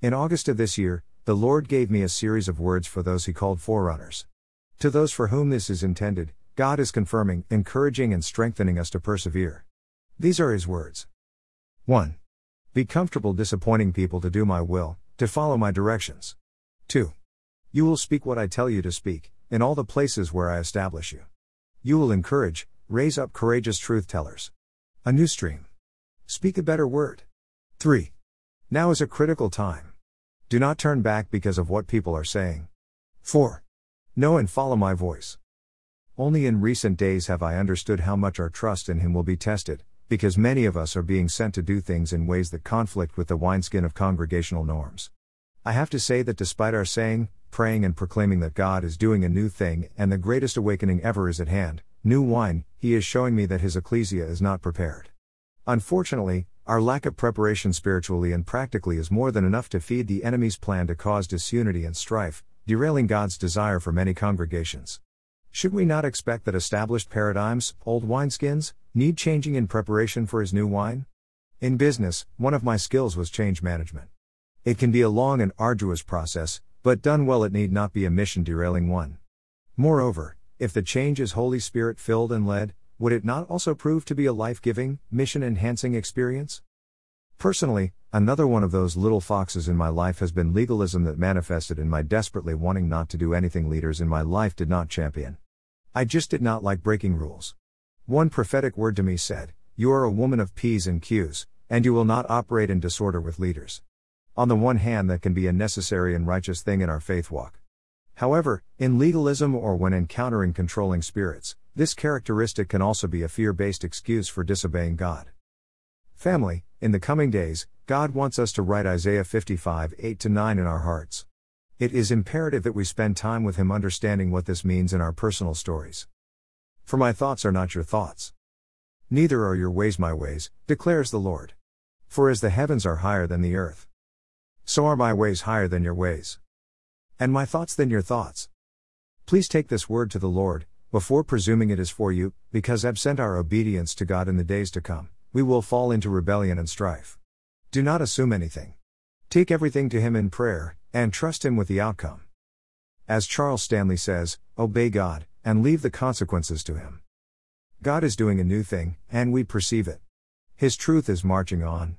In August of this year, the Lord gave me a series of words for those he called forerunners. To those for whom this is intended, God is confirming, encouraging, and strengthening us to persevere. These are his words 1. Be comfortable disappointing people to do my will, to follow my directions. 2. You will speak what I tell you to speak, in all the places where I establish you. You will encourage, raise up courageous truth tellers. A new stream. Speak a better word. 3. Now is a critical time. Do not turn back because of what people are saying. 4. Know and follow my voice. Only in recent days have I understood how much our trust in Him will be tested, because many of us are being sent to do things in ways that conflict with the wineskin of congregational norms. I have to say that despite our saying, praying, and proclaiming that God is doing a new thing and the greatest awakening ever is at hand, new wine, He is showing me that His ecclesia is not prepared. Unfortunately, our lack of preparation spiritually and practically is more than enough to feed the enemy's plan to cause disunity and strife, derailing God's desire for many congregations. Should we not expect that established paradigms, old wineskins, need changing in preparation for his new wine? In business, one of my skills was change management. It can be a long and arduous process, but done well, it need not be a mission derailing one. Moreover, if the change is Holy Spirit filled and led, would it not also prove to be a life giving, mission enhancing experience? Personally, another one of those little foxes in my life has been legalism that manifested in my desperately wanting not to do anything leaders in my life did not champion. I just did not like breaking rules. One prophetic word to me said, You are a woman of P's and Q's, and you will not operate in disorder with leaders. On the one hand, that can be a necessary and righteous thing in our faith walk. However, in legalism or when encountering controlling spirits, this characteristic can also be a fear based excuse for disobeying God. Family, in the coming days, God wants us to write Isaiah 55 8 9 in our hearts. It is imperative that we spend time with Him understanding what this means in our personal stories. For my thoughts are not your thoughts. Neither are your ways my ways, declares the Lord. For as the heavens are higher than the earth, so are my ways higher than your ways, and my thoughts than your thoughts. Please take this word to the Lord, before presuming it is for you, because absent our obedience to God in the days to come, we will fall into rebellion and strife. Do not assume anything. Take everything to Him in prayer, and trust Him with the outcome. As Charles Stanley says, obey God, and leave the consequences to Him. God is doing a new thing, and we perceive it. His truth is marching on.